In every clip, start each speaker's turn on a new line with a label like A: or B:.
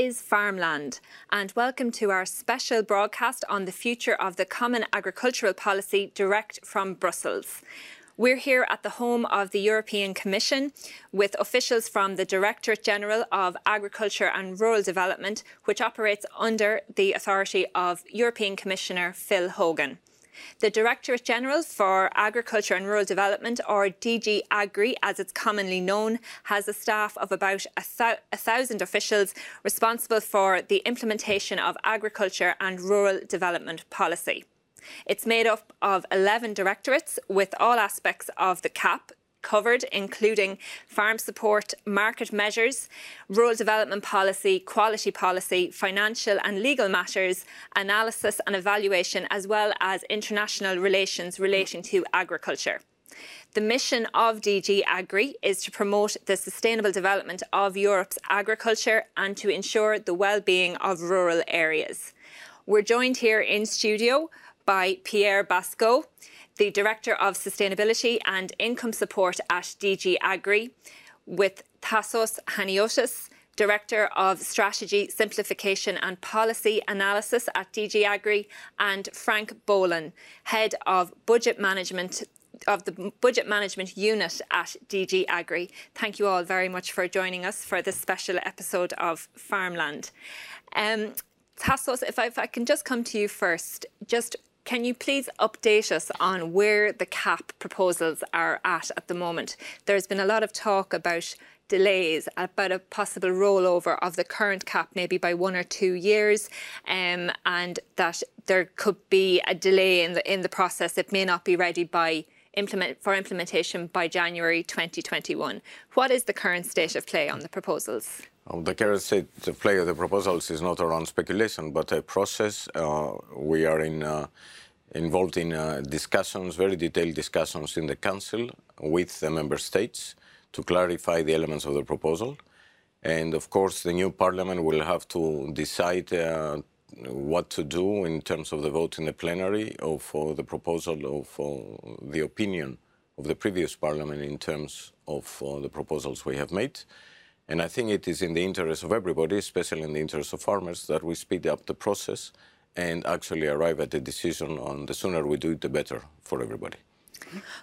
A: Is Farmland, and welcome to our special broadcast on the future of the Common Agricultural Policy direct from Brussels. We're here at the home of the European Commission with officials from the Directorate General of Agriculture and Rural Development, which operates under the authority of European Commissioner Phil Hogan. The Directorate General for Agriculture and Rural Development, or DG Agri as it's commonly known, has a staff of about a, a thousand officials responsible for the implementation of agriculture and rural development policy. It's made up of 11 directorates with all aspects of the CAP, covered, including farm support, market measures, rural development policy, quality policy, financial and legal matters, analysis and evaluation, as well as international relations relating to agriculture. The mission of DG Agri is to promote the sustainable development of Europe's agriculture and to ensure the well-being of rural areas. We're joined here in studio by Pierre Bascou, the Director of Sustainability and Income Support at DG Agri, with Tassos Haniotis, Director of Strategy, Simplification and Policy Analysis at DG Agri, and Frank Boland, Head of Budget Management of the Budget Management Unit at DG Agri. Thank you all very much for joining us for this special episode of Farmland. Um, Tassos, if I, if I can just come to you first, just can you please update us on where the CAP proposals are at at the moment? There's been a lot of talk about delays, about a possible rollover of the current cap maybe by one or two years, um, and that there could be a delay in the in the process. It may not be ready by implement for implementation by January 2021. What is the current state of play on the proposals?
B: Um, the current state of play of the proposals is not around speculation, but a process. Uh, we are in, uh, involved in uh, discussions, very detailed discussions in the Council with the Member States to clarify the elements of the proposal. And of course, the new Parliament will have to decide uh, what to do in terms of the vote in the plenary of uh, the proposal of uh, the opinion of the previous Parliament in terms of the proposals we have made. And I think it is in the interest of everybody, especially in the interest of farmers, that we speed up the process and actually arrive at a decision on the sooner we do it, the better for everybody.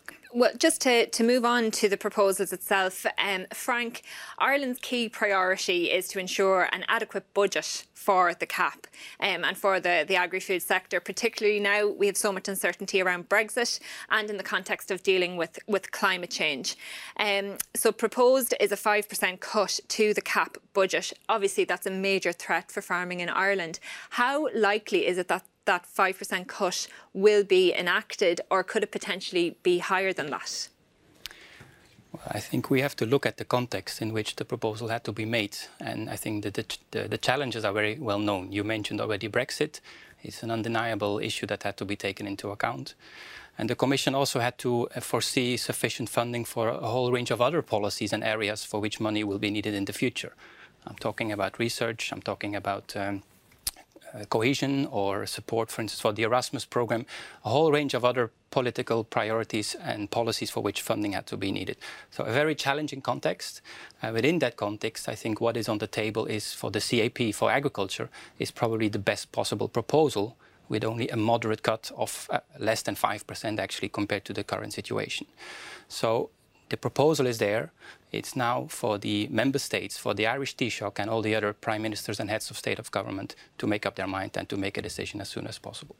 A: Okay. Well, just to, to move on to the proposals itself, um, Frank, Ireland's key priority is to ensure an adequate budget for the CAP um, and for the, the agri-food sector, particularly now we have so much uncertainty around Brexit and in the context of dealing with, with climate change. Um, so proposed is a 5% cut to the CAP budget. Obviously, that's a major threat for farming in Ireland. How likely is it that that 5% cut will be enacted, or could it potentially be higher than that?
C: I think we have to look at the context in which the proposal had to be made. And I think that the, the, the, challenges are very well known. You mentioned already Brexit. It's an undeniable issue that had to be taken into account. And the Commission also had to uh, foresee sufficient funding for a whole range of other policies and areas for which money will be needed in the future. I'm talking about research, I'm talking about um, cohesion or support, for instance, for the Erasmus program, a whole range of other political priorities and policies for which funding had to be needed. So a very challenging context. Uh, within that context, I think what is on the table is for the CAP for agriculture is probably the best possible proposal with only a moderate cut of uh, less than 5% actually compared to the current situation. So the proposal is there. It's now for the member states, for the Irish Taoiseach and all the other prime ministers and heads of state of government to make up their mind and to make a decision as soon as possible.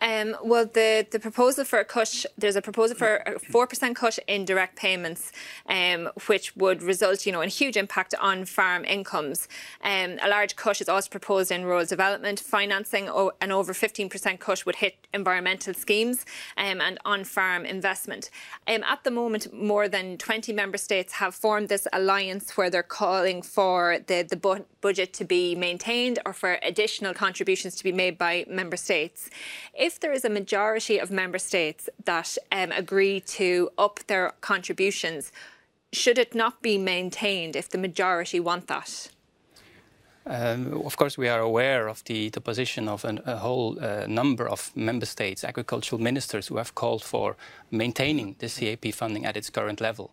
A: Um, well, the, the proposal for a cut, there's a proposal for a 4% cut in direct payments, um, which would result, you know, in a huge impact on farm incomes. Um, a large cut is also proposed in rural development financing. An over 15% cut would hit environmental schemes um, and on-farm investment. Um, at the moment, more than 20 member states have formed this alliance where they're calling for the, the bu budget to be maintained or for additional contributions to be made by member states. If there is a majority of member states that um, agree to up their contributions, should it not be maintained if the majority want that?
C: Um, of course, we are aware of the, the position of an, a whole uh, number of member states, agricultural ministers, who have called for maintaining the CAP funding at its current level.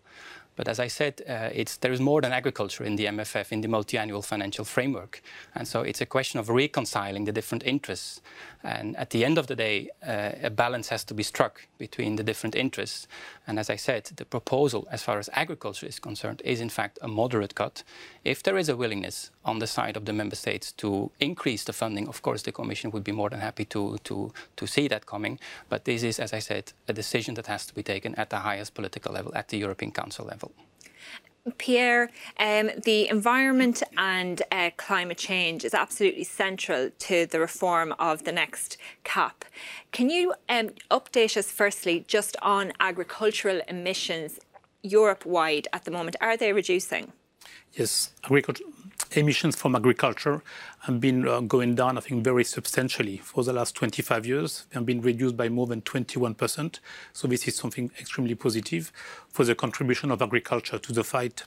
C: But as I said, uh, there is more than agriculture in the MFF, in the multi-annual financial framework. And so it's a question of reconciling the different interests. And at the end of the day, uh, a balance has to be struck between the different interests. And as I said, the proposal, as far as agriculture is concerned, is in fact a moderate cut. If there is a willingness on the side of the member states to increase the funding, of course, the Commission would be more than happy to, to, to see that coming. But this is, as I said, a decision that has to be taken at the highest political level, at the European Council level.
A: Pierre, um, the environment and uh, climate change is absolutely central to the reform of the next CAP. Can you um, update us firstly just on agricultural emissions Europe wide at the moment? Are they reducing?
D: Yes, emissions from agriculture have been uh, going down, I think, very substantially for the last 25 years. They have been reduced by more than 21%. So this is something extremely positive for the contribution of agriculture to the fight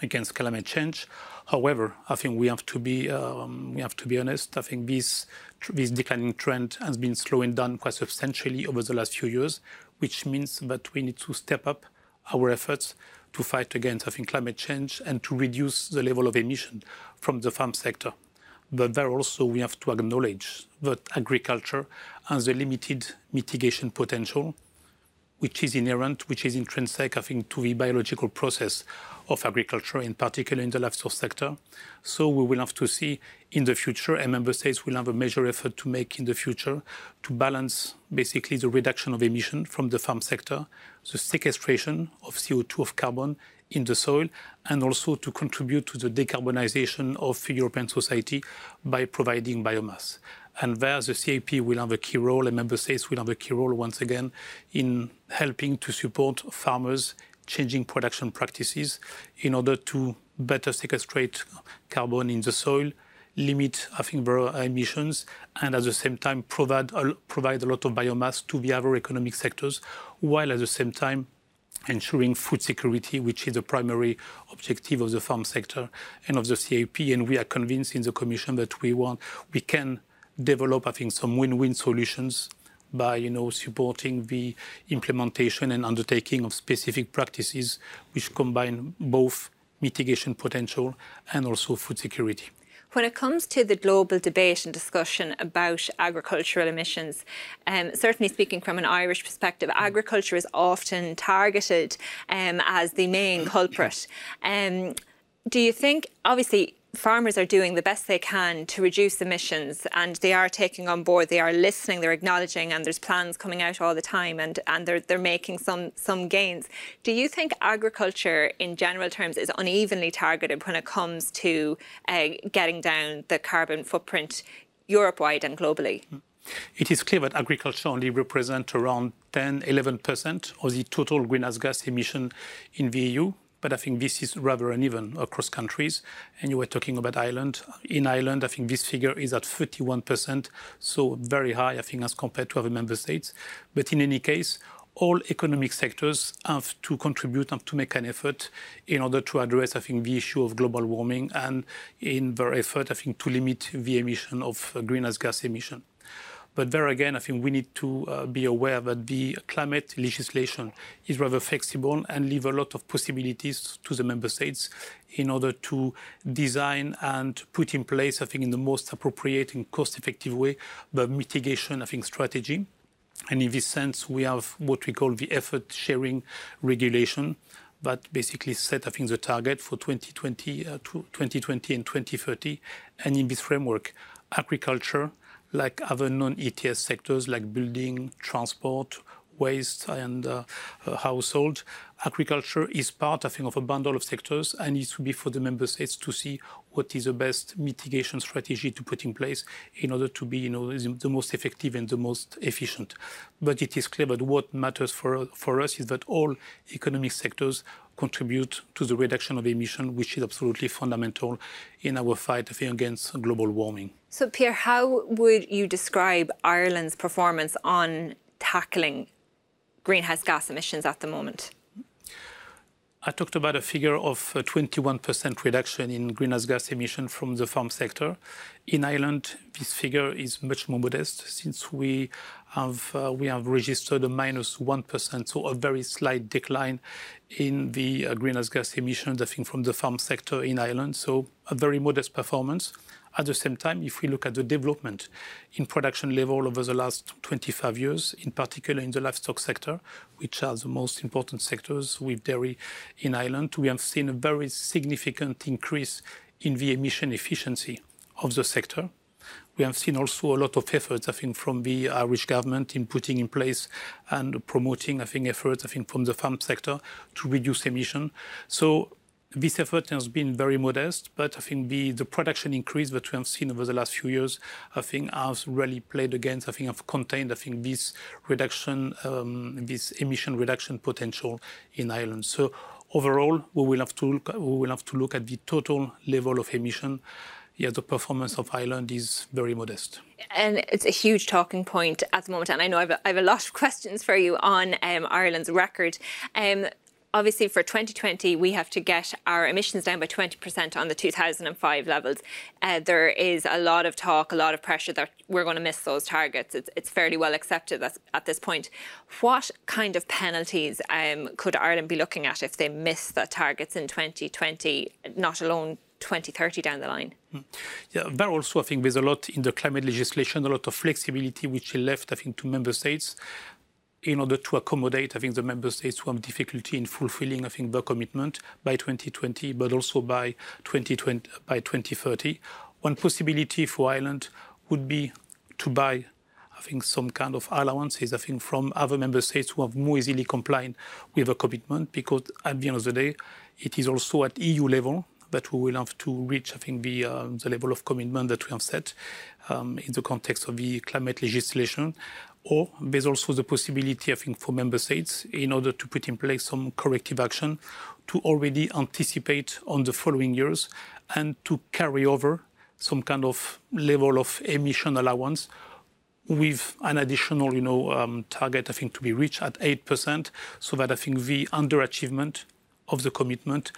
D: against climate change. However, I think we have to be um, we have to be honest. I think this this declining trend has been slowing down quite substantially over the last few years, which means that we need to step up our efforts to fight against I think, climate change and to reduce the level of emission from the farm sector. But there also we have to acknowledge that agriculture has a limited mitigation potential, which is inherent, which is intrinsic, I think, to the biological process of agriculture, in particular in the livestock sector. So we will have to see in the future, and member states will have a major effort to make in the future to balance basically the reduction of emission from the farm sector, the sequestration of CO2 of carbon in the soil, and also to contribute to the decarbonization of European society by providing biomass. And there, the CAP will have a key role, and member states will have a key role once again in helping to support farmers changing production practices in order to better sequestrate carbon in the soil, limit, I think, their emissions, and at the same time provide a, provide a lot of biomass to the other economic sectors, while at the same time ensuring food security, which is the primary objective of the farm sector and of the CAP. And we are convinced in the Commission that we want, we can develop, I think, some win-win solutions by you know, supporting the implementation and undertaking of specific practices which combine both mitigation potential and also food security.
A: When it comes to the global debate and discussion about agricultural emissions, um, certainly speaking from an Irish perspective, agriculture is often targeted um, as the main culprit. Um, do you think, obviously, farmers are doing the best they can to reduce emissions and they are taking on board, they are listening, they're acknowledging, and there's plans coming out all the time and, and they're, they're making some, some gains. Do you think agriculture in general terms is unevenly targeted when it comes to uh, getting down the carbon footprint Europe wide and globally?
D: It is clear that agriculture only represents around 10 11% of the total greenhouse gas emission in the EU but I think this is rather uneven across countries. And you were talking about Ireland. In Ireland, I think this figure is at 31%, so very high, I think, as compared to other member states. But in any case, all economic sectors have to contribute and to make an effort in order to address, I think, the issue of global warming and in their effort, I think, to limit the emission of greenhouse gas emission. But there again, I think we need to uh, be aware that the climate legislation is rather flexible and leave a lot of possibilities to the member states in order to design and put in place, I think, in the most appropriate and cost-effective way, the mitigation, I think, strategy. And in this sense, we have what we call the effort sharing regulation that basically set, I think, the target for 2020, uh, 2020 and 2030. And in this framework, agriculture, like other non-ETS sectors like building, transport, waste and uh, uh, household. Agriculture is part, I think, of a bundle of sectors and it to be for the member states to see what is the best mitigation strategy to put in place in order to be, you know, the most effective and the most efficient. But it is clear that what matters for, for us is that all economic sectors contribute to the reduction of emission, which is absolutely fundamental in our fight against global warming.
A: So, Pierre, how would you describe Ireland's performance on tackling greenhouse gas emissions at the moment?
D: I talked about a figure of 21% reduction in greenhouse gas emission from the farm sector. In Ireland, this figure is much more modest since we uh, we have registered a minus 1, so a very slight decline in the uh, greenhouse gas emissions, I think, from the farm sector in Ireland. So a very modest performance. At the same time, if we look at the development in production level over the last 25 years, in particular in the livestock sector, which are the most important sectors with dairy in Ireland, we have seen a very significant increase in the emission efficiency of the sector. We have seen also a lot of efforts, I think, from the Irish government in putting in place and promoting, I think, efforts, I think, from the farm sector to reduce emission. So this effort has been very modest, but I think the, the production increase that we have seen over the last few years, I think, has really played against, I think, have contained, I think, this reduction, um, this emission reduction potential in Ireland. So overall, we will have to look, we will have to look at the total level of emission yeah, the performance of Ireland is very modest.
A: And it's a huge talking point at the moment. And I know I have a, I have a lot of questions for you on um, Ireland's record. Um, obviously for 2020 we have to get our emissions down by 20% on the 2005 levels uh, there is a lot of talk a lot of pressure that we're going to miss those targets it's, it's fairly well accepted at, this point what kind of penalties um, could ireland be looking at if they miss the targets in 2020 not alone 2030 down the line? Hmm.
D: Yeah, there also, I think there's a lot in the climate legislation, a lot of flexibility which is left, I think, to member states in order to accommodate, I think, the member states who have difficulty in fulfilling, I think, their commitment by 2020, but also by 2020, by 2030. One possibility for Ireland would be to buy, I think, some kind of allowances, I think, from other member states who have more easily complied with a commitment, because at the end of the day, it is also at EU level that we will have to reach, I think, the, uh, level of commitment that we have set um, in the context of the climate legislation. Or there's also the possibility, I think, for member states, in order to put in place some corrective action, to already anticipate on the following years and to carry over some kind of level of emission allowance with an additional, you know, um, target, I think, to be reached at 8%, so that I think the underachievement of the commitment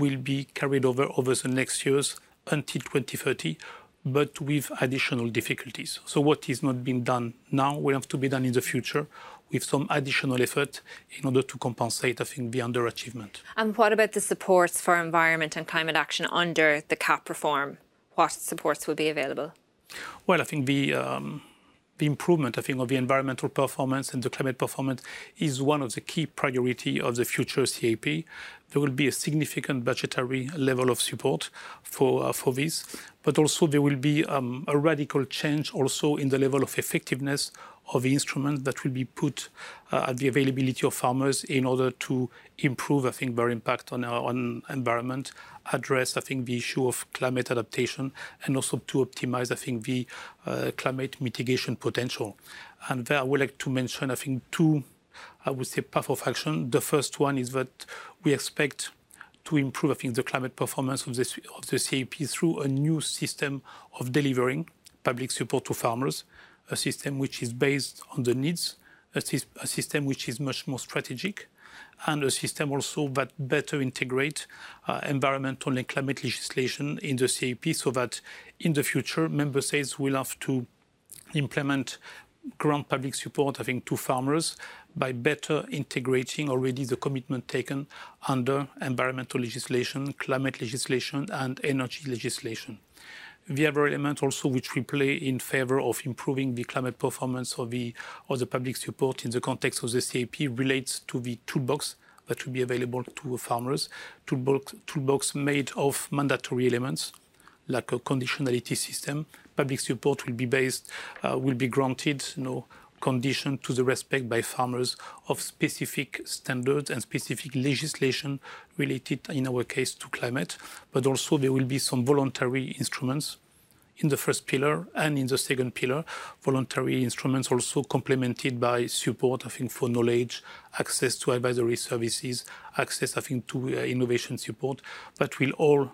D: will be carried over over the next years until 2030 but with additional difficulties. So what is not being done now will have to be done in the future with some additional effort in order to compensate, I think, the underachievement.
A: And what about the supports for environment and climate action under the CAP reform? What supports will be available?
D: Well, I think the um, the improvement, I think, of the environmental performance and the climate performance is one of the key priority of the future CAP. There will be a significant budgetary level of support for, uh, for this, but also there will be um, a radical change also in the level of effectiveness of the instruments that will be put uh, at the availability of farmers in order to improve, I think, their impact on our on environment, address, I think, the issue of climate adaptation, and also to optimize, I think, the uh, climate mitigation potential. And there I would like to mention, I think, two, I would say, path of action. The first one is that we expect to improve, I think, the climate performance of, this, of the CAP through a new system of delivering public support to farmers a system which is based on the needs, a, a system which is much more strategic, and a system also that better integrate uh, environmental and climate legislation in the CAP so that in the future member states will have to implement grant public support, I think, to farmers by better integrating already the commitment taken under environmental legislation, climate legislation, and energy legislation. The other element also which we play in favor of improving the climate performance of the, of the public support in the context of the CAP relates to the toolbox that will be available to farmers, toolbox, toolbox made of mandatory elements like a conditionality system. Public support will be based, uh, will be granted, you know, condition to the respect by farmers of specific standards and specific legislation related, in our case, to climate. But also there will be some voluntary instruments in the first pillar and in the second pillar, voluntary instruments also complemented by support, I think, for knowledge, access to advisory services, access, I think, to uh, innovation support, that will all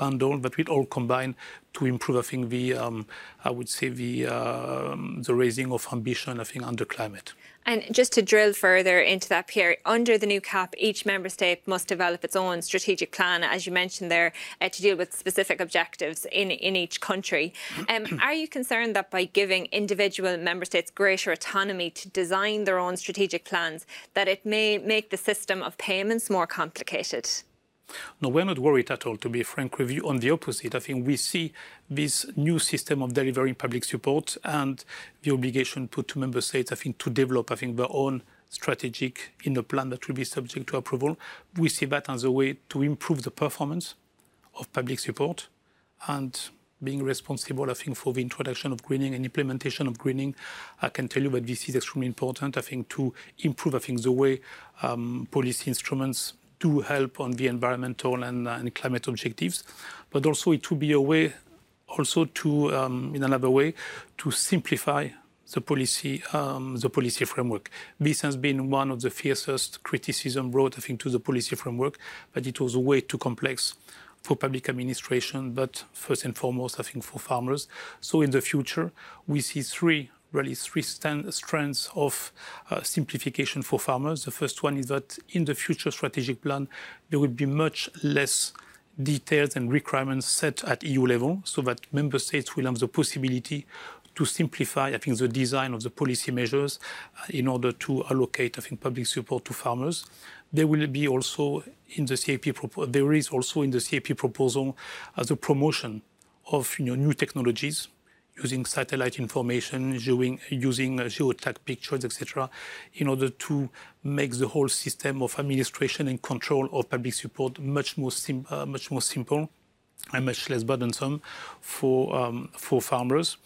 D: bundle, but will all combine to improve, I think, the, um, I would say, the, uh, the raising of ambition, I think, under climate.
A: And just to drill further into that, Pierre, under the new CAP, each member state must develop its own strategic plan, as you mentioned there, uh, to deal with specific objectives in, in each country. Um, are you concerned that by giving individual member states greater autonomy to design their own strategic plans, that it may make the system of payments more complicated?
D: No, we're not worried at all, to be frank with you. On the opposite, I think we see this new system of delivering public support and the obligation put to member states, I think, to develop, I think, their own strategic in a plan that will be subject to approval. We see that as a way to improve the performance of public support and being responsible, I think, for the introduction of greening and implementation of greening, I can tell you that this is extremely important, I think, to improve, I think, the way um, policy instruments do help on the environmental and, uh, and climate objectives, but also it will be a way also to, um, in another way, to simplify the policy, um, the policy framework. This has been one of the fiercest criticism brought, I think, to the policy framework, that it was way too complex for public administration, but first and foremost, I think, for farmers. So in the future, we see three really three strands of uh, simplification for farmers. The first one is that in the future strategic plan, there will be much less details and requirements set at EU level so that member states will have the possibility to simplify, I think, the design of the policy measures uh, in order to allocate, I think, public support to farmers. There will be also in the CAP there is also in the CAP proposal uh, the promotion of you know, new technologies using satellite information, using, using uh, geotag pictures, etc., in order to make the whole system of administration and control of public support much more, sim uh, much more simple and much less burdensome for, um, for farmers.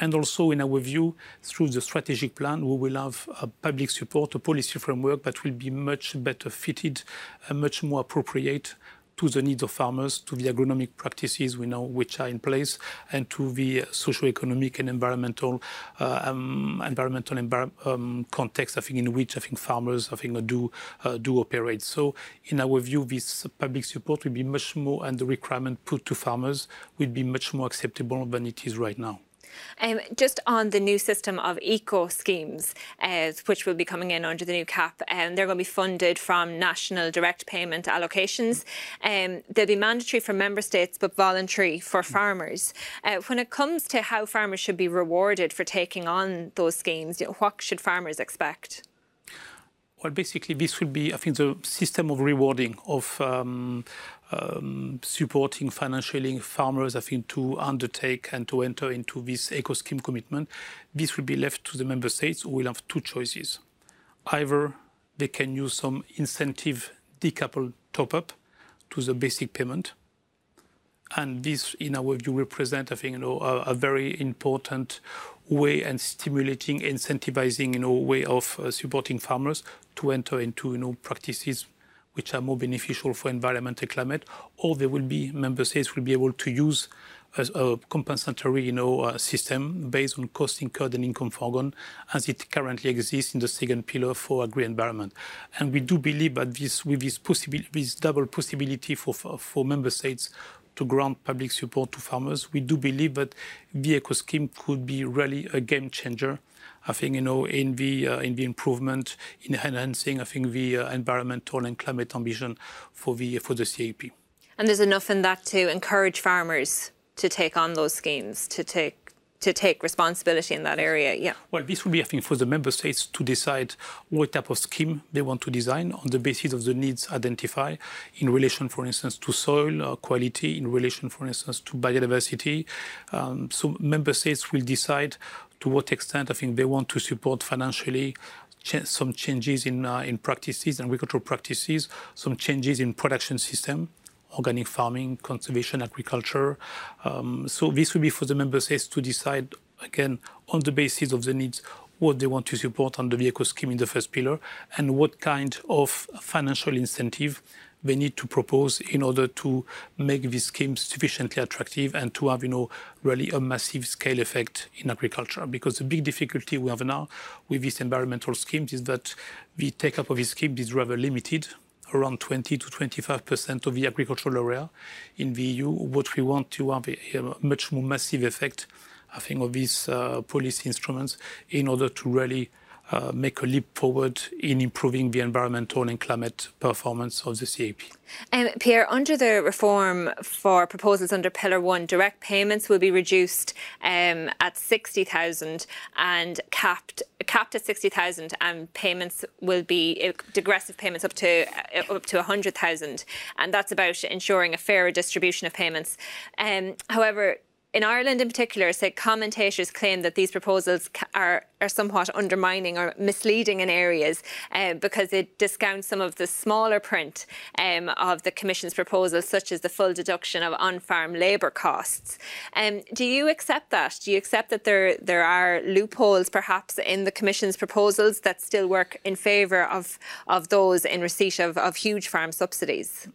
D: And also, in our view, through the strategic plan, we will have a public support, a policy framework that will be much better fitted and much more appropriate to the needs of farmers, to the agronomic practices we know which are in place, and to the socio-economic and environmental uh, um, environmental envir um, context, I think, in which I think farmers, I think, do uh, do operate. So, in our view, this public support will be much more, and the requirement put to farmers will be much more acceptable than it is right now.
A: Um, just on the new system of eco schemes, uh, which will be coming in under the new cap, um, they're going to be funded from national direct payment allocations. Um, they'll be mandatory for member states but voluntary for farmers. Uh, when it comes to how farmers should be rewarded for taking on those schemes, you know, what should farmers expect?
D: Well, basically, this will be, I think, the system of rewarding of um, um, supporting financially farmers, I think, to undertake and to enter into this eco scheme commitment. This will be left to the member states who will have two choices. Either they can use some incentive decoupled top up to the basic payment. And this, in our view, represent, I think, you know, a, a very important way and stimulating, incentivizing, you know, way of uh, supporting farmers to enter into, you know, practices which are more beneficial for environment and climate, or there will be member states will be able to use a, compensatory you know, uh, system based on cost incurred and income foregone as it currently exists in the second pillar for agri-environment. And we do believe that this, with this, possibility, this double possibility for, for member states to grant public support to farmers, we do believe that the eco scheme could be really a game changer I think, you know, in the, uh, in the improvement, in enhancing, I think, the uh, environmental and climate ambition for the, for the CAP.
A: And there's enough in that to encourage farmers to take on those schemes, to take to take responsibility in that area. Yeah.
D: Well, this will be, I think, for the member states to decide what type of scheme they want to design on the basis of the needs identified in relation, for instance, to soil uh, quality, in relation, for instance, to biodiversity. Um, so member states will decide to what extent I think they want to support financially ch some changes in, uh, in practices, agricultural practices, some changes in production system, organic farming, conservation agriculture. Um, so this will be for the member states to decide, again, on the basis of the needs, what they want to support under the eco scheme in the first pillar, and what kind of financial incentive they need to propose in order to make these schemes sufficiently attractive and to have, you know, really a massive scale effect in agriculture. Because the big difficulty we have now with these environmental schemes is that the take-up of these schemes is rather limited around 20 to 25 percent of the agricultural area in the EU. What we want to have a much more massive effect, I think, of these uh, policy instruments in order to really uh, make a leap forward in improving the environmental and climate performance of the CAP.
A: Um, Pierre, under the reform for proposals under Pillar 1, direct payments will be reduced um, at 60,000 and capped capped at 60,000 and payments will be uh, degressive payments up to uh, up to 100,000 and that's about ensuring a fairer distribution of payments. Um, however, in Ireland in particular, commentators claim that these proposals are, are somewhat undermining or misleading in areas uh, because it discounts some of the smaller print um, of the Commission's proposals, such as the full deduction of on-farm labour costs. Um, do you accept that? Do you accept that there there are loopholes perhaps in the Commission's proposals that still work in favour of, of those in receipt of, of huge farm subsidies?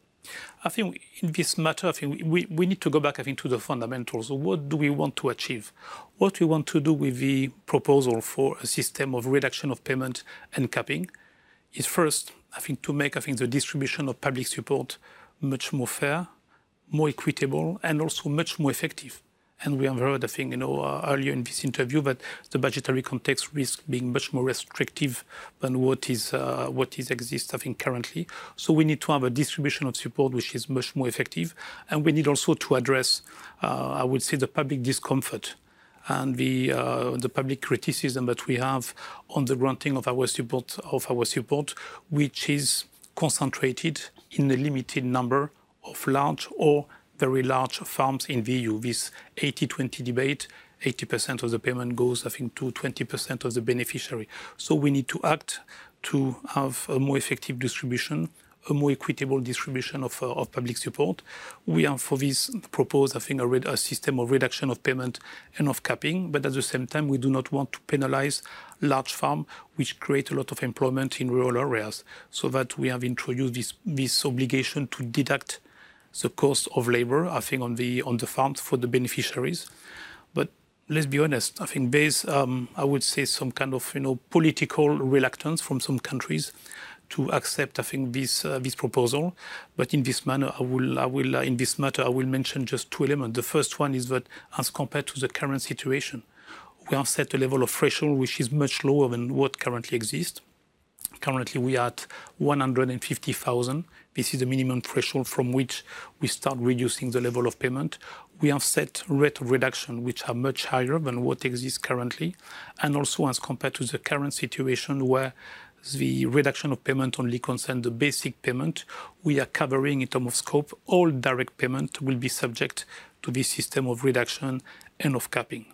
D: I think in this matter, I think we, we need to go back, I think, to the fundamentals. What do we want to achieve? What we want to do with the proposal for a system of reduction of payment and capping is first, I think, to make, I think, the distribution of public support much more fair, more equitable, and also much more effective. And we have heard, I think, you know, uh, earlier in this interview that the budgetary context risks being much more restrictive than what is uh, what is exists, I think, currently. So we need to have a distribution of support which is much more effective, and we need also to address, uh, I would say, the public discomfort and the uh, the public criticism that we have on the granting of our support of our support, which is concentrated in a limited number of large or very large farms in the EU. This 80-20 debate, 80% of the payment goes, I think, to 20% of the beneficiary. So we need to act to have a more effective distribution, a more equitable distribution of, uh, of public support. We have for this proposed, I think, a, a, system of reduction of payment and of capping, but at the same time, we do not want to penalize large farms, which create a lot of employment in rural areas, so that we have introduced this, this obligation to deduct the cost of labor, I think, on the on the farms for the beneficiaries. But let's be honest, I think there's, um, I would say, some kind of you know political reluctance from some countries to accept, I think, this uh, this proposal. But in this manner, I will, I will, uh, in this matter, I will mention just two elements. The first one is that, as compared to the current situation, we have set a level of threshold which is much lower than what currently exists. Currently, we are at 150,000 this is the minimum threshold from which we start reducing the level of payment. We have set rate of reduction which are much higher than what exists currently, and also as compared to the current situation where the reduction of payment only concerns the basic payment, we are covering in terms of scope all direct payment will be subject to this system of reduction and of capping.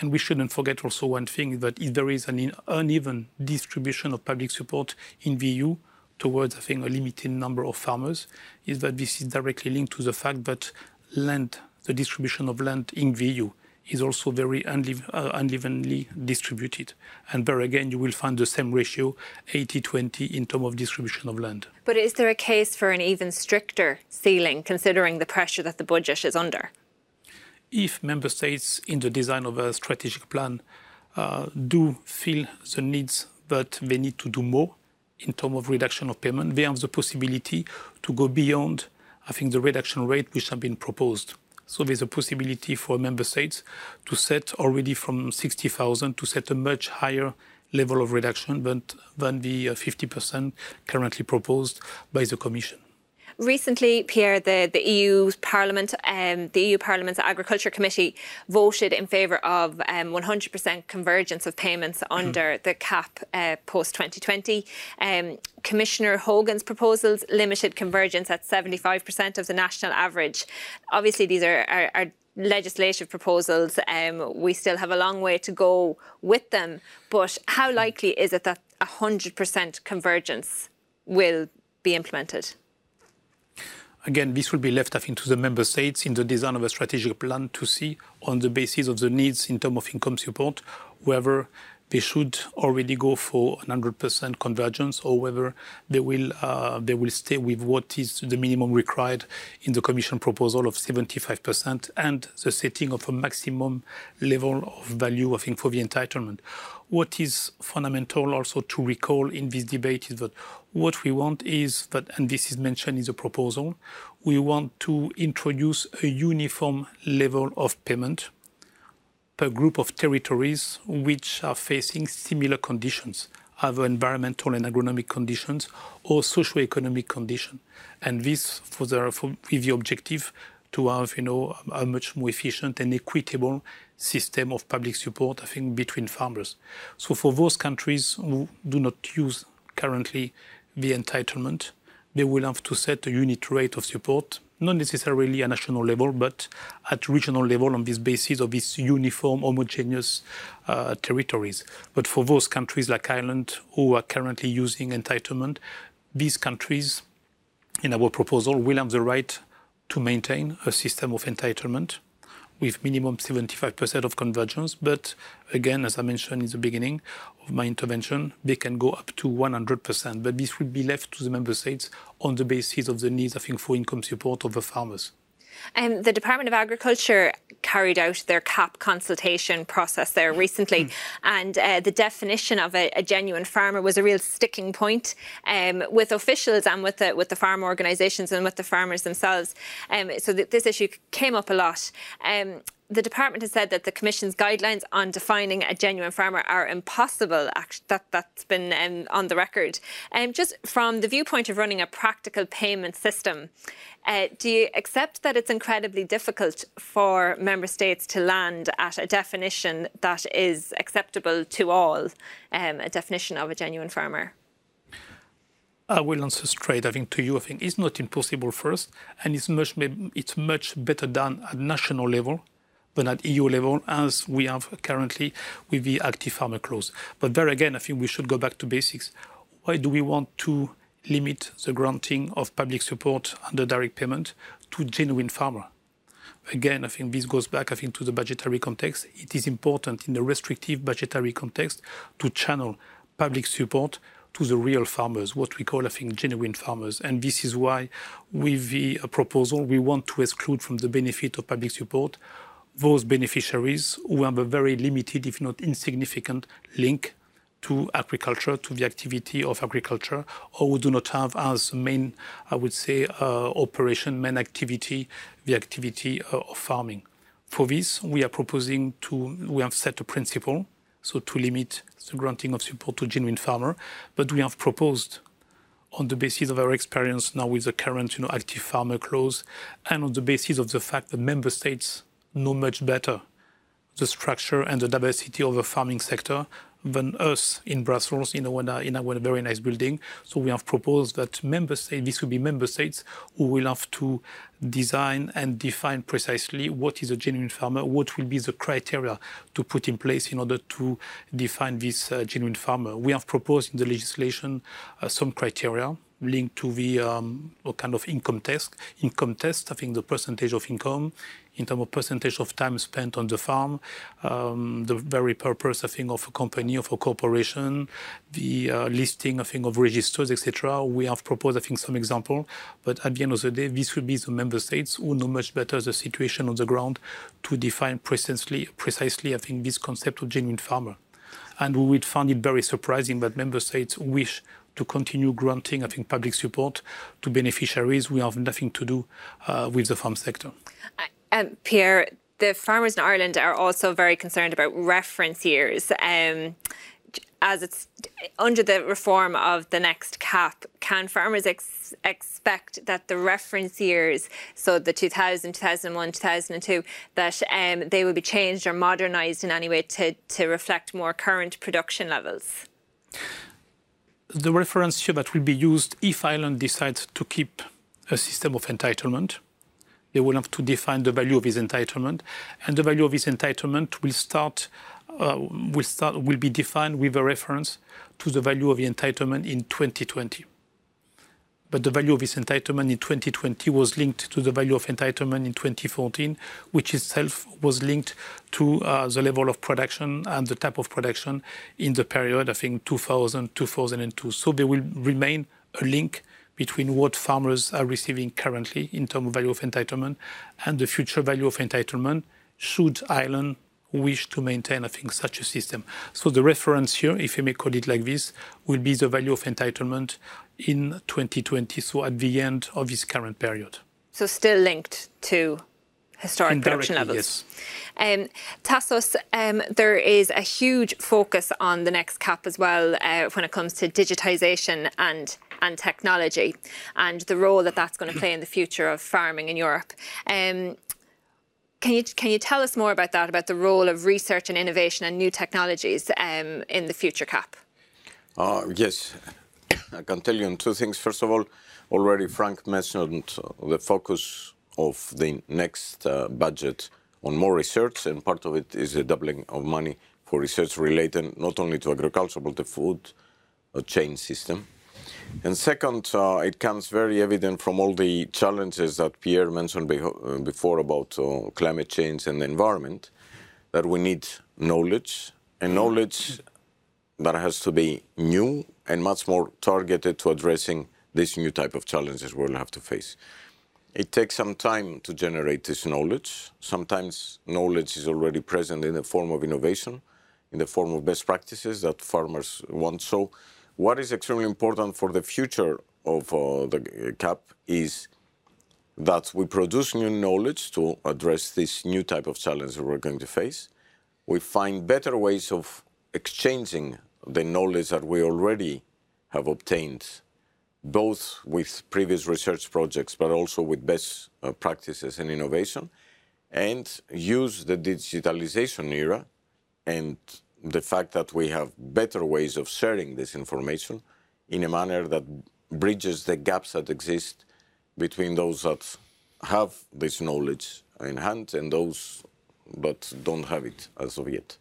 D: And we shouldn't forget also one thing that if there is an uneven distribution of public support in the EU, towards, I think, a limited number of farmers, is that this is directly linked to the fact that land, the distribution of land in the EU, is also very uh, unevenly distributed. And there again, you will find the same ratio, 80-20, in terms of distribution of land.
A: But is there a case for an even stricter ceiling, considering the pressure that the budget is under?
D: If member states, in the design of a strategic plan, uh, do feel the needs that they need to do more, in terms of reduction of payment, they have the possibility to go beyond, I think, the reduction rate which have been proposed. So there's a possibility for member states to set already from 60,000 to set a much higher level of reduction than, than the 50% uh, currently proposed by the Commission.
A: Recently, Pierre, the, the EU Parliament, um, the EU Parliament's Agriculture Committee voted in favour of um, 100% convergence of payments mm-hmm. under the CAP uh, post 2020. Um, Commissioner Hogan's proposals limited convergence at 75% of the national average. Obviously, these are, are, are legislative proposals. Um, we still have a long way to go with them. But how likely is it that 100% convergence will be implemented?
D: Again, this will be left, I think, to the member states in the design of a strategic plan to see on the basis of the needs in terms of income support, whether they should already go for 100% convergence or whether they will, uh, they will stay with what is the minimum required in the Commission proposal of 75% and the setting of a maximum level of value, I think, for the entitlement. What is fundamental also to recall in this debate is that what we want is that, and this is mentioned in the proposal, we want to introduce a uniform level of payment per group of territories which are facing similar conditions. either environmental and agronomic conditions or socio-economic condition. And this for the, for, with the objective to have, you know, a much more efficient and equitable system of public support, I think, between farmers. So for those countries who do not use currently the entitlement, they will have to set a unit rate of support, not necessarily at national level, but at regional level on this basis of these uniform, homogeneous uh, territories. But for those countries like Ireland who are currently using entitlement, these countries, in our proposal, will have the right to maintain a system of entitlement with minimum 75% of convergence. But again, as I mentioned in the beginning of my intervention, they can go up to 100%. But this will be left to the member states on the basis of the needs, I think, for income support of the farmers.
A: Um, the Department of Agriculture carried out their CAP consultation process there recently, mm. and uh, the definition of a, a, genuine farmer was a real sticking point um, with officials and with the with the farm organisations and with the farmers themselves. Um, so th this issue came up a lot. The department has said that the commission's guidelines on defining a genuine farmer are impossible. That that's been um, on the record. Um, just from the viewpoint of running a practical payment system, uh, do you accept that it's incredibly difficult for member states to land at a definition that is acceptable to all, um, a definition of a genuine farmer?
D: I will answer straight. I think to you, I think it's not impossible first, and it's much it's much better done at national level than at EU level, as we have currently with the active farmer clause. But there again, I think we should go back to basics. Why do we want to limit the granting of public support under direct payment to genuine farmer? Again, I think this goes back, I think, to the budgetary context. It is important in the restrictive budgetary context to channel public support to the real farmers, what we call, I think, genuine farmers. And this is why, with the uh, proposal, we want to exclude from the benefit of public support those beneficiaries who have a very limited, if not insignificant, link to agriculture, to the activity of agriculture, or who do not have as main, I would say, uh, operation, main activity, the activity uh, of farming. For this, we are proposing to, we have set a principle, so to limit the granting of support to genuine farmer, but we have proposed on the basis of our experience now with the current you know, active farmer clause and on the basis of the fact that member states know much better the structure and the diversity of the farming sector than us in Brussels in a, in a very nice building. So we have proposed that member states, this will be member states who will have to design and define precisely what is a genuine farmer, what will be the criteria to put in place in order to define this uh, genuine farmer. We have proposed in the legislation uh, some criteria linked to the um, kind of income test. Income test, I think the percentage of income in terms of percentage of time spent on the farm, um, the very purpose, I think, of a company, of a corporation, the uh, listing, I think, of registers, etc. We have proposed, I think, some example, but at the end of the day, this will be the member states who know much better the situation on the ground to define precisely, precisely I think, this concept of genuine farmer. And we would find it very surprising that member states wish to continue granting, I think, public support to beneficiaries who have nothing to do uh, with the farm sector.
A: Um, Pierre, the farmers in Ireland are also very concerned about reference years. Um, as it's under the reform of the next cap, can farmers ex expect that the reference years, so the 2000, 2001, 2002, that um, they will be changed or modernised in any way to, to reflect more current production levels?
D: the reference year that will be used if Ireland decides to keep a system of entitlement. They will have to define the value of his entitlement, and the value of his entitlement will start uh, will start will be defined with a reference to the value of the entitlement in 2020 but the value of his entitlement in 2020 was linked to the value of entitlement in 2014, which itself was linked to uh, the level of production and the type of production in the period, I think, 2000, 2002. So there will remain a link between what farmers are receiving currently in terms of value of entitlement and the future value of entitlement should Ireland wish to maintain, I think, such a system. So the reference here, if I may call it like this, will be the value of entitlement in 2020, so at the end of this current period.
A: So still linked to historic production levels. Yes. Um, Tassos, um, there is a huge focus on the next CAP as well uh, when it comes to digitisation and and technology and the role that that's going to play in the future of farming in Europe. Um, can you can you tell us more about that, about the role of research and innovation and new technologies um, in the future CAP?
B: Uh, yes, I can tell you on two things. First of all, already Frank mentioned the focus of the next uh, budget on more research, and part of it is a doubling of money for research related not only to agriculture but the food uh, chain system. And second, uh, it comes very evident from all the challenges that Pierre mentioned be uh, before about uh, climate change and the environment that we need knowledge, and knowledge that has to be new and much more targeted to addressing this new type of challenges we'll have to face. It takes some time to generate this knowledge. Sometimes knowledge is already present in the form of innovation, in the form of best practices that farmers want. So what is extremely important for the future of uh, the CAP is that we produce new knowledge to address this new type of challenge we're going to face. We find better ways of exchanging the knowledge that we already have obtained both with previous research projects, but also with best uh, practices and innovation, and use the digitalization era and the fact that we have better ways of sharing this information in a manner that bridges the gaps that exist between those that have this knowledge in hand and those that don't have it as of yet.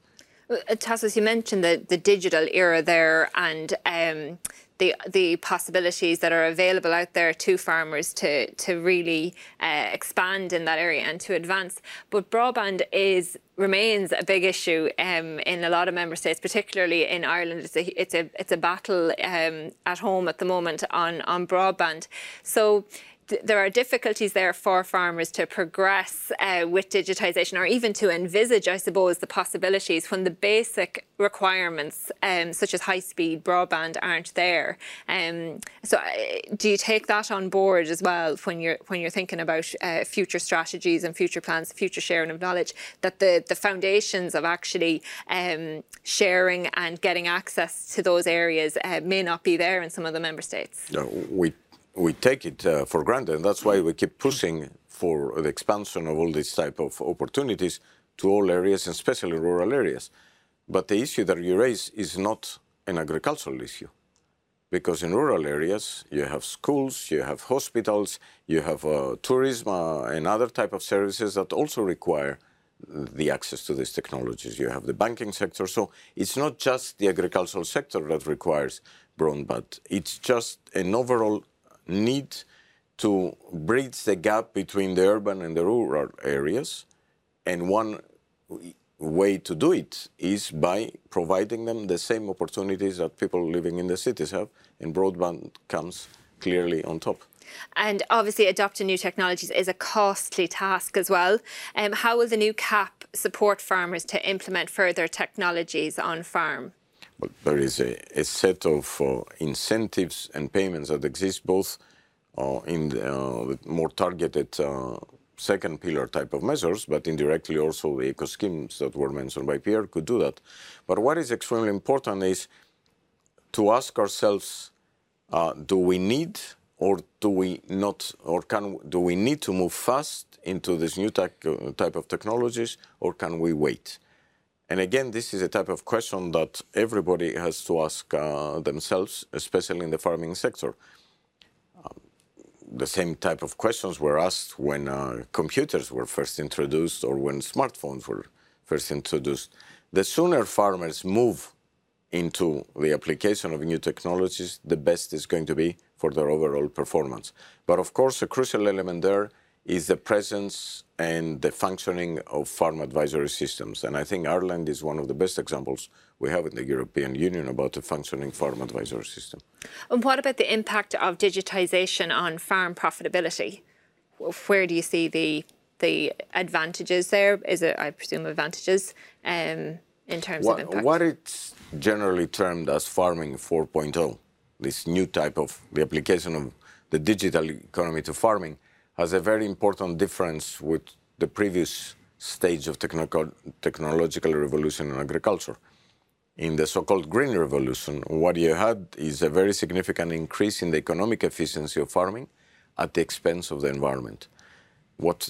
A: Uh, Tassos, you mentioned the, the digital era there and um, the the possibilities that are available out there to farmers to to really uh, expand in that area and to advance. But broadband is remains a big issue um, in a lot of member states, particularly in Ireland. It's a it's a it's a battle um, at home at the moment on on broadband. So there are difficulties there for farmers to progress uh, with digitisation or even to envisage, I suppose, the possibilities when the basic requirements, um, such as high speed broadband, aren't there. Um, so, uh, do you take that on board as well when you're when you're thinking about uh, future strategies and future plans, future sharing of knowledge? That the the foundations of actually um, sharing and getting access to those areas uh, may not be there in some of the member states.
B: No, we we take it uh, for granted, and that's why we keep pushing for the expansion of all these type of opportunities to all areas, especially rural areas. But the issue that you raise is not an agricultural issue, because in rural areas you have schools, you have hospitals, you have uh, tourism uh, and other type of services that also require the access to these technologies. You have the banking sector, so it's not just the agricultural sector that requires broadband. It's just an overall need to bridge the gap between the urban and the rural areas. And one way to do it is by providing them the same opportunities that people living in the cities have, and broadband comes clearly on top.
A: And obviously, adopting new technologies is a costly task as well. Um, how will the new CAP support farmers to implement further technologies on farm?
B: There is a, a set of uh, incentives and payments that exist both uh, in the, uh, more targeted uh, second pillar type of measures, but indirectly also the eco schemes that were mentioned by Pierre could do that. But what is extremely important is to ask ourselves, uh, do we need or do we not, or can do we need to move fast into this new uh, type of technologies, or can we wait? And again, this is a type of question that everybody has to ask uh, themselves, especially in the farming sector. Um, the same type of questions were asked when uh, computers were first introduced or when smartphones were first introduced. The sooner farmers move into the application of new technologies, the best is going to be for their overall performance. But of course, a crucial element there is the presence and the functioning of farm advisory systems. And I think Ireland is one of the best examples we have in the European Union about a functioning farm advisory system.
A: And what about the impact of digitisation on farm profitability? Where do you see the the advantages there? Is it, I presume, advantages um, in terms
B: what,
A: of impact?
B: What it's generally termed as farming 4.0, this new type of the application of the digital economy to farming, has a very important difference with the previous stage of techno- technological revolution in agriculture. In the so-called green revolution, what you had is a very significant increase in the economic efficiency of farming at the expense of the environment. What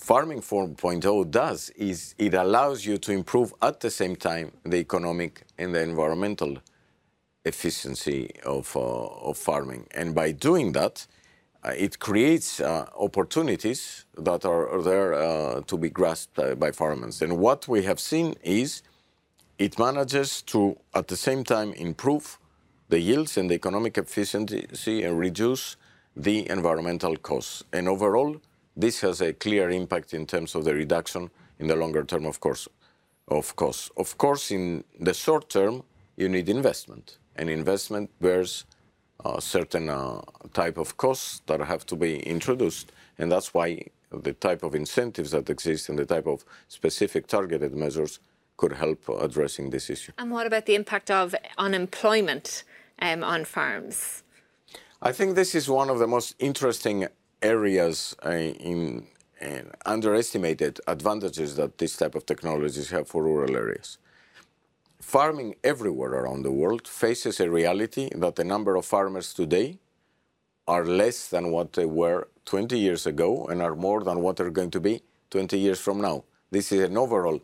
B: Farming 4.0 does is it allows you to improve at the same time the economic and the environmental efficiency of, uh, of farming. And by doing that, it creates uh, opportunities that are, there uh, to be grasped by farmers. And what we have seen is it manages to, at the same time, improve the yields and the economic efficiency and reduce the environmental costs. And overall, this has a clear impact in terms of the reduction in the longer term, of course, of course. Of course, in the short term, you need investment, and investment bears certain uh, type of costs that have to be introduced, and that's why the type of incentives that exist and the type of specific targeted measures could help addressing this issue.
A: And what about the impact of unemployment um, on farms?
B: I think this is one of the most interesting areas uh, in, in underestimated advantages that this type of technologies have for rural areas. Farming everywhere around the world faces a reality that the number of farmers today are less than what they were 20 years ago and are more than what they're going to be 20 years from now. This is an overall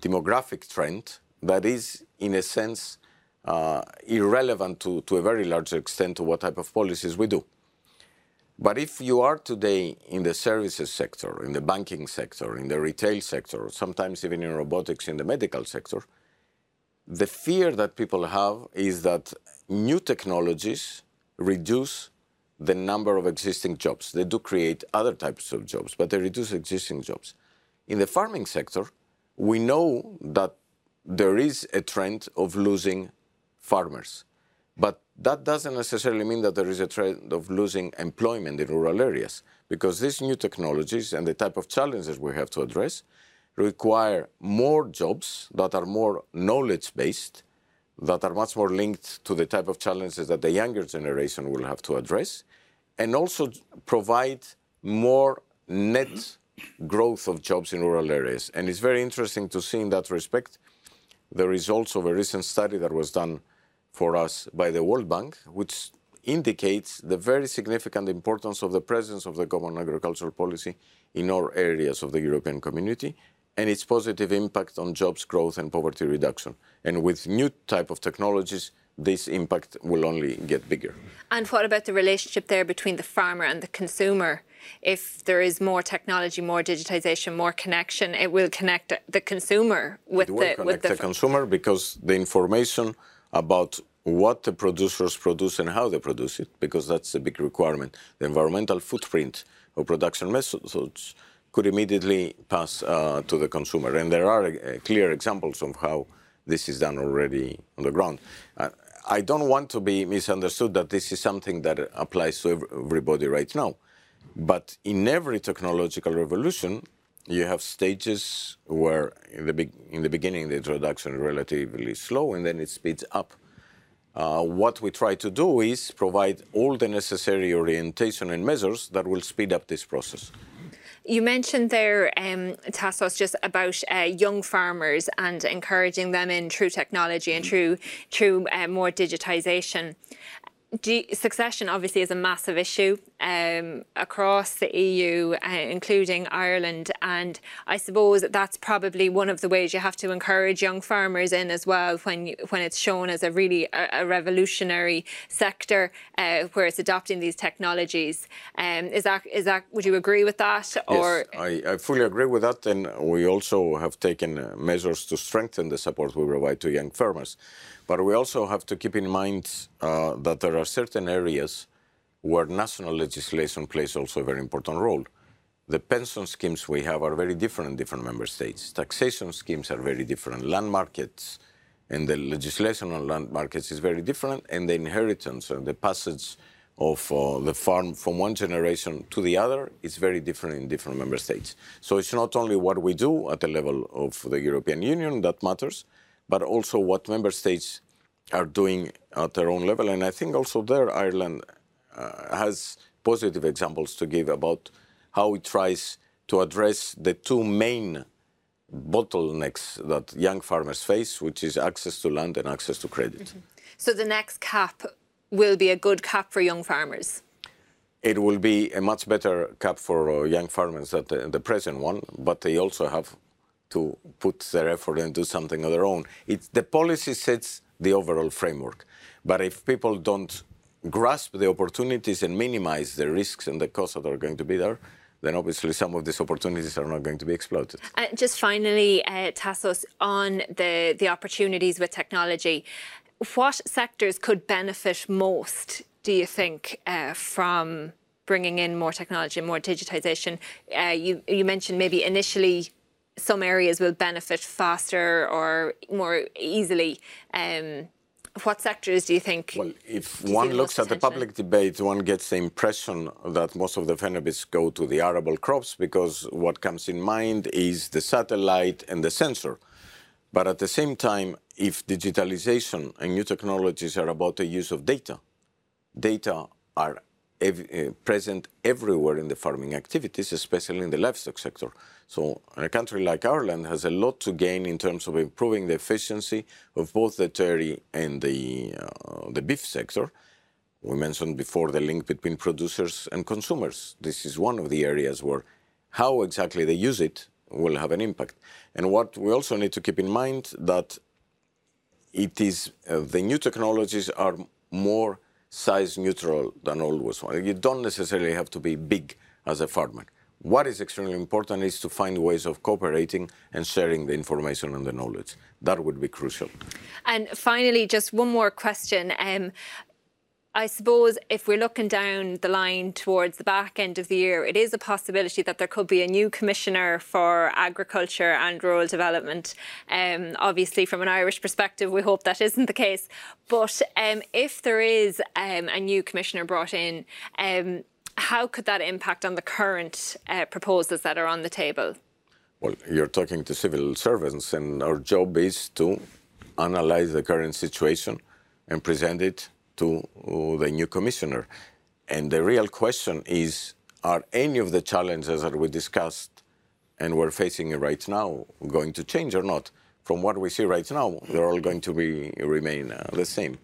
B: demographic trend that is, in a sense, uh, irrelevant to, to a very large extent to what type of policies we do. But if you are today in the services sector, in the banking sector, in the retail sector, sometimes even in robotics in the medical sector, the fear that people have is that new technologies reduce the number of existing jobs. They do create other types of jobs, but they reduce existing jobs. In the farming sector, we know that there is a trend of losing farmers. But that doesn't necessarily mean that there is a trend of losing employment in rural areas, because these new technologies and the type of challenges we have to address require more jobs that are more knowledge based, that are much more linked to the type of challenges that the younger generation will have to address, and also provide more net growth of jobs in rural areas. And it's very interesting to see in that respect the results of a recent study that was done for us by the World Bank, which indicates the very significant importance of the presence of the common agricultural policy in all areas of the European community and its positive impact on jobs growth and poverty reduction. And with new type of technologies, this impact will only get bigger.
A: And what about the relationship there between the farmer and the consumer? If there is more technology, more digitization, more connection, it will connect the consumer with
B: it will
A: the
B: connect
A: with the,
B: the consumer because the information about what the producers produce and how they produce it, because that's a big requirement. The environmental footprint of production methods could immediately pass uh, to the consumer. And there are uh, clear examples of how this is done already on the ground. Uh, I don't want to be misunderstood that this is something that applies to everybody right now. But in every technological revolution, you have stages where in the, be- in the beginning the introduction is relatively slow and then it speeds up. Uh, what we try to do is provide all the necessary orientation and measures that will speed up this process.
A: You mentioned there, um, Tassos, just about uh, young farmers and encouraging them in through technology and through through uh, more digitisation succession obviously is a massive issue um, across the EU, uh, including Ireland, and I suppose that's probably one of the ways you have to encourage young farmers in as well when you, when it's shown as a really a, a revolutionary sector uh, where it's adopting these technologies. Um, is that is that would you agree with that?
B: Or yes, I, I fully agree with that, and we also have taken uh, measures to strengthen the support we provide to young farmers. But we also have to keep in mind uh, that there are certain areas where national legislation plays also a very important role. The pension schemes we have are very different in different member states. Taxation schemes are very different. Land markets and the legislation on land markets is very different, and the inheritance and the passage of uh, the farm from one generation to the other is very different in different member states. So it's not only what we do at the level of the European Union that matters, but also what member states are doing at their own level. And I think also there Ireland uh, has positive examples to give about how it tries to address the two main bottlenecks that young farmers face, which is access to land and access to credit. Mm -hmm.
A: So the next cap will be a good cap for young farmers?
B: It will be a much better cap for uh, young farmers than the, the, present one, but they also have to put their effort and do something of their own. It's, the policy sets the overall framework, but if people don't grasp the opportunities and minimize the risks and the costs that are going to be there, then obviously some of these opportunities are not going to be exploited.
A: Uh, just finally, uh, Tassos, on the, the opportunities with technology, what sectors could benefit most, do you think, uh, from bringing in more technology and more digitization? Uh, you, you mentioned maybe initially some areas will benefit faster or more easily. Um, what sectors do you think?
B: Well, if one looks at the public debate, one gets the impression that most of the benefits go to the arable crops because what comes in mind is the satellite and the sensor. But at the same time, if digitalization and new technologies are about the use of data, data are ev uh, present everywhere in the farming activities, especially in the livestock sector. So a country like Ireland has a lot to gain in terms of improving the efficiency of both the dairy and the, uh, the beef sector. We mentioned before the link between producers and consumers. This is one of the areas where how exactly they use it will have an impact. And what we also need to keep in mind that it is uh, the new technologies are more size neutral than always ones. You don't necessarily have to be big as a farmer. What is extremely important is to find ways of cooperating and sharing the information and the knowledge. That would be crucial.
A: And finally, just one more question. Um, I suppose if we're looking down the line towards the back end of the year, it is a possibility that there could be a new commissioner for agriculture and rural development. Um, obviously, from an Irish perspective, we hope that isn't the case. But um, if there is um, a new commissioner brought in, um, how could that impact on the current uh, proposals that are on the table?
B: Well, you're talking to civil servants, and our job is to analyze the current situation and present it to uh, the new commissioner. And the real question is, are any of the challenges that we discussed and we're facing right now going to change or not? From what we see right now, they're all going to be, remain uh, the same.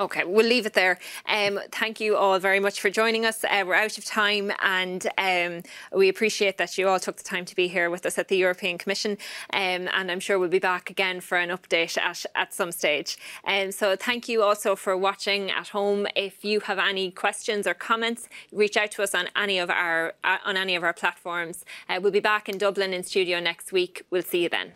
A: Okay, we'll leave it there. Um, thank you all very much for joining us. Uh, we're out of time and um, we appreciate that you all took the time to be here with us at the European Commission. Um, and I'm sure we'll be back again for an update at, at some stage. Um, so thank you also for watching at home. If you have any questions or comments, reach out to us on any of our, uh, on any of our platforms. Uh, we'll be back in Dublin in studio next week. We'll see you then.